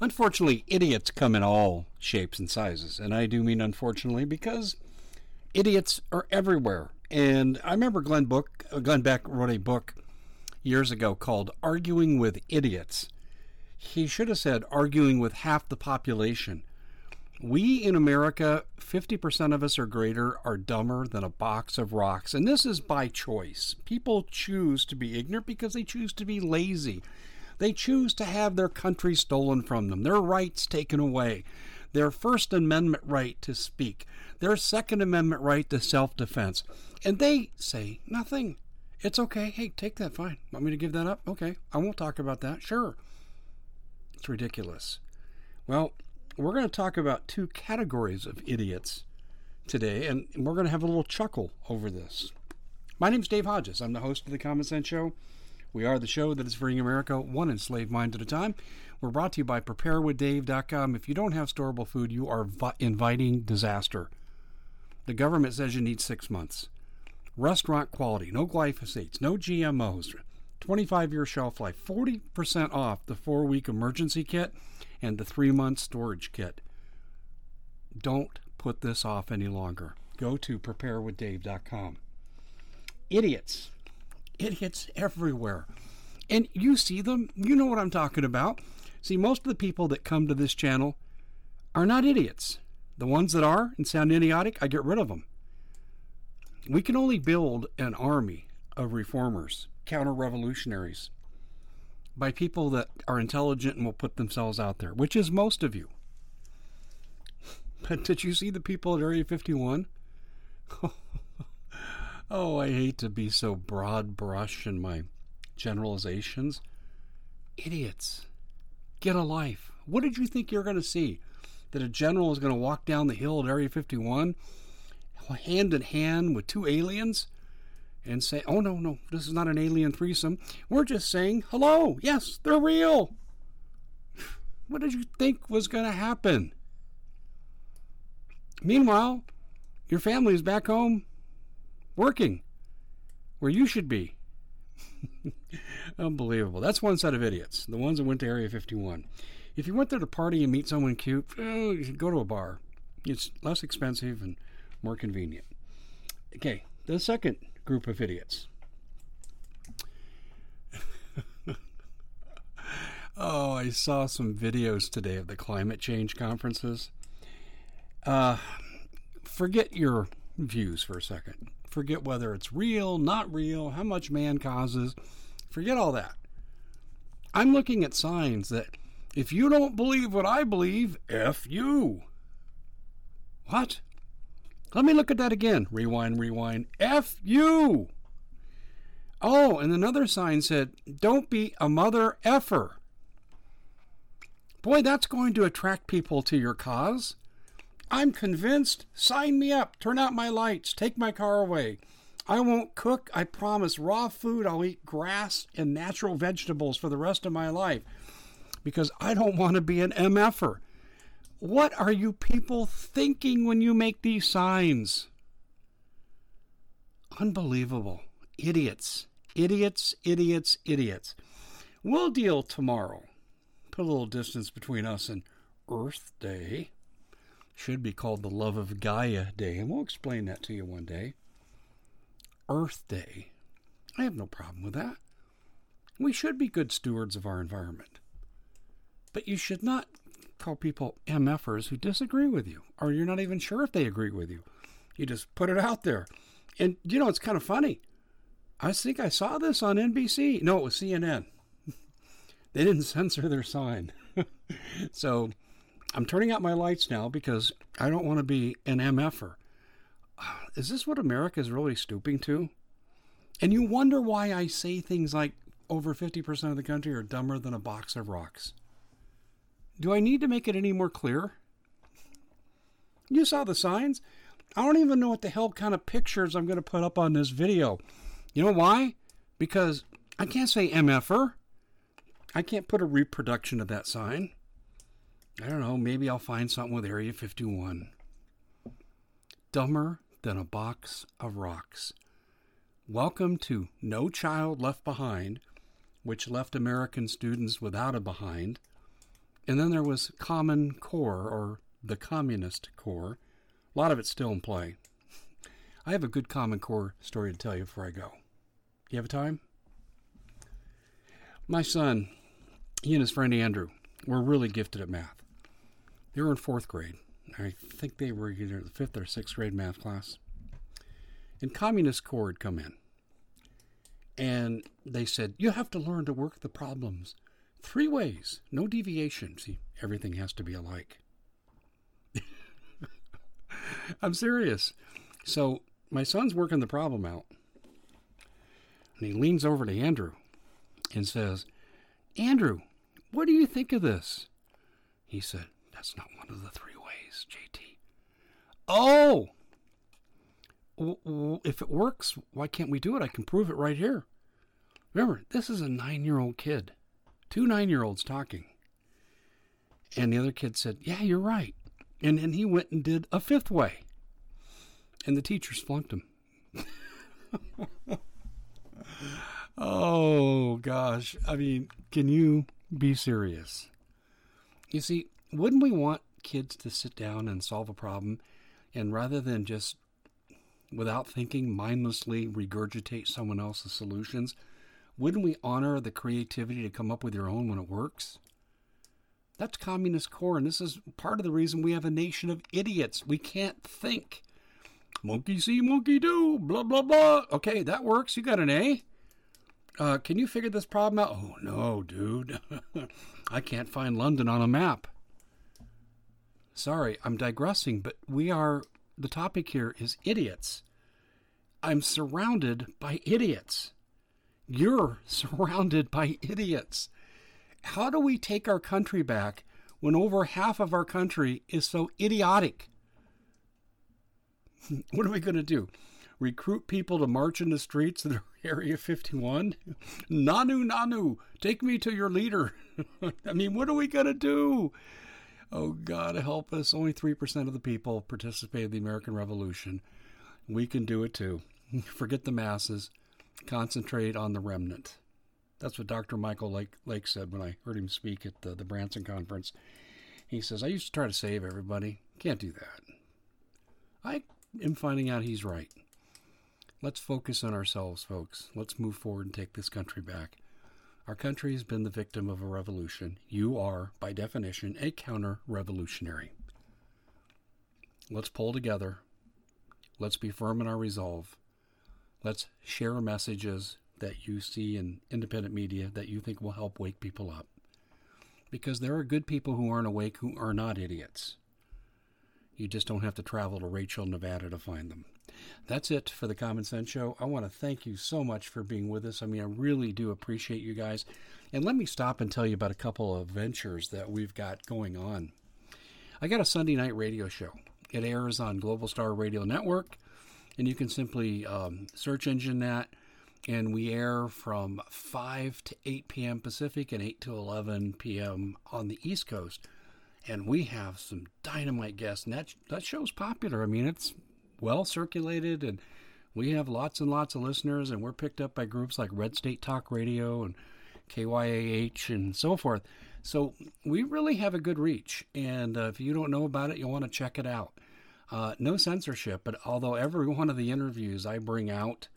Unfortunately, idiots come in all shapes and sizes. And I do mean unfortunately because idiots are everywhere. And I remember Glenn Book, uh, Glenn Beck wrote a book years ago called Arguing with Idiots. He should have said arguing with half the population. We in America, 50% of us or greater, are dumber than a box of rocks. And this is by choice. People choose to be ignorant because they choose to be lazy. They choose to have their country stolen from them, their rights taken away, their First Amendment right to speak, their Second Amendment right to self defense. And they say nothing. It's okay. Hey, take that. Fine. Want me to give that up? Okay. I won't talk about that. Sure. It's ridiculous. Well, we're going to talk about two categories of idiots today, and we're going to have a little chuckle over this. My name's Dave Hodges. I'm the host of The Common Sense Show. We are the show that is freeing America one enslaved mind at a time. We're brought to you by preparewithdave.com. If you don't have storable food, you are vi- inviting disaster. The government says you need six months. Restaurant quality, no glyphosates, no GMOs, 25 year shelf life, 40% off the four week emergency kit and the three month storage kit. Don't put this off any longer. Go to preparewithdave.com. Idiots. Idiots everywhere. And you see them, you know what I'm talking about. See, most of the people that come to this channel are not idiots. The ones that are and sound idiotic, I get rid of them. We can only build an army of reformers, counter revolutionaries, by people that are intelligent and will put themselves out there, which is most of you. But did you see the people at Area 51? oh, I hate to be so broad brush in my generalizations. Idiots. Get a life. What did you think you were going to see? That a general is going to walk down the hill at Area 51 hand in hand with two aliens and say, oh, no, no, this is not an alien threesome. We're just saying, hello, yes, they're real. What did you think was going to happen? Meanwhile, your family is back home working where you should be. Unbelievable. That's one set of idiots, the ones that went to Area 51. If you went there to party and meet someone cute, you should go to a bar. It's less expensive and more convenient. Okay, the second group of idiots. oh, I saw some videos today of the climate change conferences. Uh, forget your views for a second. Forget whether it's real, not real, how much man causes. Forget all that. I'm looking at signs that if you don't believe what I believe, F you. What? Let me look at that again. Rewind, rewind. F you. Oh, and another sign said, Don't be a mother effer. Boy, that's going to attract people to your cause. I'm convinced. Sign me up. Turn out my lights. Take my car away. I won't cook. I promise raw food. I'll eat grass and natural vegetables for the rest of my life because I don't want to be an MFer. What are you people thinking when you make these signs? Unbelievable. Idiots. Idiots, idiots, idiots. We'll deal tomorrow. Put a little distance between us and Earth Day. Should be called the Love of Gaia Day, and we'll explain that to you one day. Earth Day. I have no problem with that. We should be good stewards of our environment. But you should not call people MFers who disagree with you, or you're not even sure if they agree with you. You just put it out there. And, you know, it's kind of funny. I think I saw this on NBC. No, it was CNN. they didn't censor their sign. so I'm turning out my lights now because I don't want to be an MFer. Is this what America is really stooping to? And you wonder why I say things like over 50% of the country are dumber than a box of rocks. Do I need to make it any more clear? You saw the signs. I don't even know what the hell kind of pictures I'm going to put up on this video. You know why? Because I can't say MFer. I can't put a reproduction of that sign. I don't know. Maybe I'll find something with Area 51. Dumber than a box of rocks. Welcome to No Child Left Behind, which left American students without a behind And then there was Common Core, or the Communist Core. A lot of it's still in play. I have a good Common Core story to tell you before I go. You have a time? My son, he and his friend Andrew, were really gifted at math. They were in fourth grade. I think they were either the fifth or sixth grade math class. And Communist Core had come in. And they said, You have to learn to work the problems three ways, no deviation. See, everything has to be alike. I'm serious. So my son's working the problem out. And he leans over to Andrew and says, Andrew, what do you think of this? He said, That's not one of the three ways, JT. Oh! if it works, why can't we do it? I can prove it right here. Remember, this is a nine year old kid, two nine year olds talking. And the other kid said, Yeah, you're right. And then he went and did a fifth way. And the teachers flunked him. oh, gosh. I mean, can you be serious? You see, wouldn't we want kids to sit down and solve a problem and rather than just without thinking, mindlessly regurgitate someone else's solutions? Wouldn't we honor the creativity to come up with your own when it works? That's communist core, and this is part of the reason we have a nation of idiots. We can't think. Monkey see, monkey do, blah, blah, blah. Okay, that works. You got an A. Uh, can you figure this problem out? Oh, no, dude. I can't find London on a map. Sorry, I'm digressing, but we are the topic here is idiots. I'm surrounded by idiots. You're surrounded by idiots. How do we take our country back when over half of our country is so idiotic? what are we going to do? Recruit people to march in the streets of Area 51? Nanu, Nanu, take me to your leader. I mean, what are we going to do? Oh, God, help us. Only 3% of the people participated in the American Revolution. We can do it too. Forget the masses, concentrate on the remnant. That's what Dr. Michael Lake, Lake said when I heard him speak at the, the Branson conference. He says, I used to try to save everybody. Can't do that. I am finding out he's right. Let's focus on ourselves, folks. Let's move forward and take this country back. Our country has been the victim of a revolution. You are, by definition, a counter revolutionary. Let's pull together. Let's be firm in our resolve. Let's share messages that you see in independent media that you think will help wake people up. Because there are good people who aren't awake who are not idiots. You just don't have to travel to Rachel, Nevada to find them. That's it for the Common Sense Show. I want to thank you so much for being with us. I mean, I really do appreciate you guys. And let me stop and tell you about a couple of ventures that we've got going on. I got a Sunday night radio show. It airs on Global Star Radio Network, and you can simply um, search engine that. And we air from 5 to 8 p.m. Pacific and 8 to 11 p.m. on the East Coast. And we have some dynamite guests, and that, that show's popular. I mean, it's well circulated and we have lots and lots of listeners and we're picked up by groups like Red State Talk Radio and KYAH and so forth. So we really have a good reach. And uh, if you don't know about it, you'll want to check it out. Uh, no censorship, but although every one of the interviews I bring out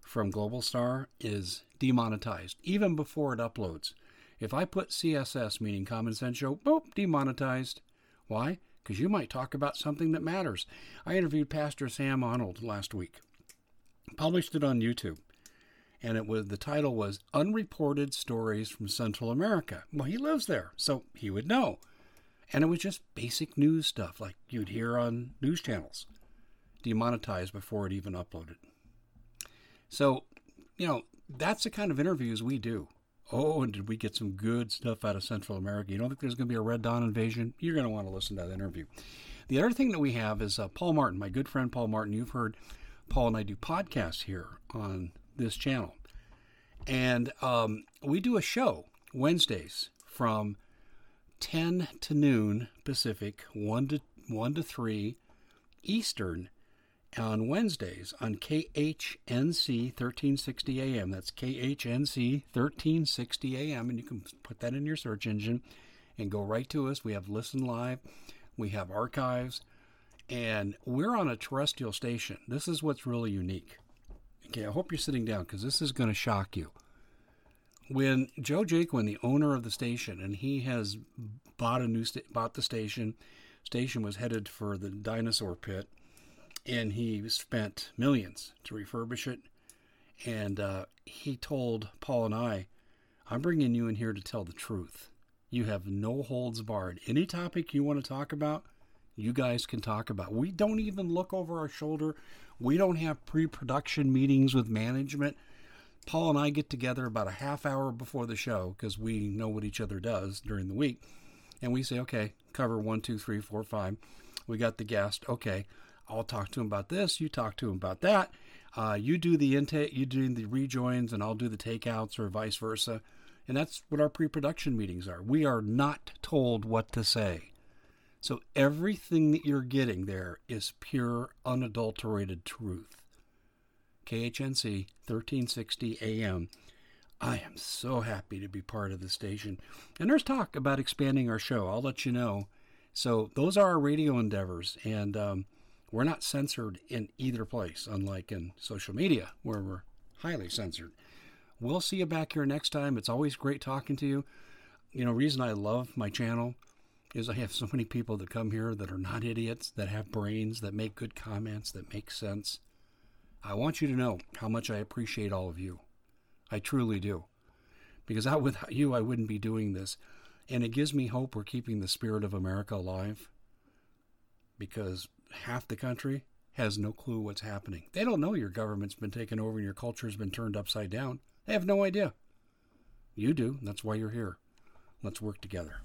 from Global Star is demonetized, even before it uploads. If I put CSS, meaning Common Sense Show, boop, demonetized. Why? Because you might talk about something that matters. I interviewed Pastor Sam Arnold last week, published it on YouTube, and it was the title was Unreported Stories from Central America. Well, he lives there, so he would know. And it was just basic news stuff like you'd hear on news channels, demonetized before it even uploaded. So, you know, that's the kind of interviews we do. Oh, and did we get some good stuff out of Central America? You don't think there's going to be a Red Dawn invasion? You're going to want to listen to that interview. The other thing that we have is uh, Paul Martin, my good friend Paul Martin. You've heard Paul and I do podcasts here on this channel. And um, we do a show Wednesdays from 10 to noon Pacific, 1 to 1 to 3 Eastern on Wednesdays on KHNC 1360 AM. That's KHNC 1360 AM, and you can put that in your search engine and go right to us. We have Listen Live, we have archives, and we're on a terrestrial station. This is what's really unique. Okay, I hope you're sitting down because this is going to shock you. When Joe Jaquin, the owner of the station, and he has bought a new sta- bought the station, station was headed for the dinosaur pit, and he spent millions to refurbish it. And uh, he told Paul and I, "I'm bringing you in here to tell the truth. You have no holds barred. Any topic you want to talk about." you guys can talk about. We don't even look over our shoulder. We don't have pre production meetings with management. Paul and I get together about a half hour before the show because we know what each other does during the week. And we say, okay, cover one, two, three, four, five. We got the guest. Okay, I'll talk to him about this. You talk to him about that. Uh, you do the intake, you do the rejoins, and I'll do the takeouts, or vice versa. And that's what our pre production meetings are. We are not told what to say. So everything that you're getting there is pure, unadulterated truth. KHNC 1360 AM. I am so happy to be part of the station. And there's talk about expanding our show. I'll let you know. So those are our radio endeavors. And um, we're not censored in either place, unlike in social media, where we're highly censored. We'll see you back here next time. It's always great talking to you. You know, reason I love my channel is I have so many people that come here that are not idiots, that have brains, that make good comments, that make sense. I want you to know how much I appreciate all of you. I truly do. Because out without you, I wouldn't be doing this. And it gives me hope we're keeping the spirit of America alive. Because half the country has no clue what's happening. They don't know your government's been taken over and your culture's been turned upside down. They have no idea. You do. That's why you're here. Let's work together.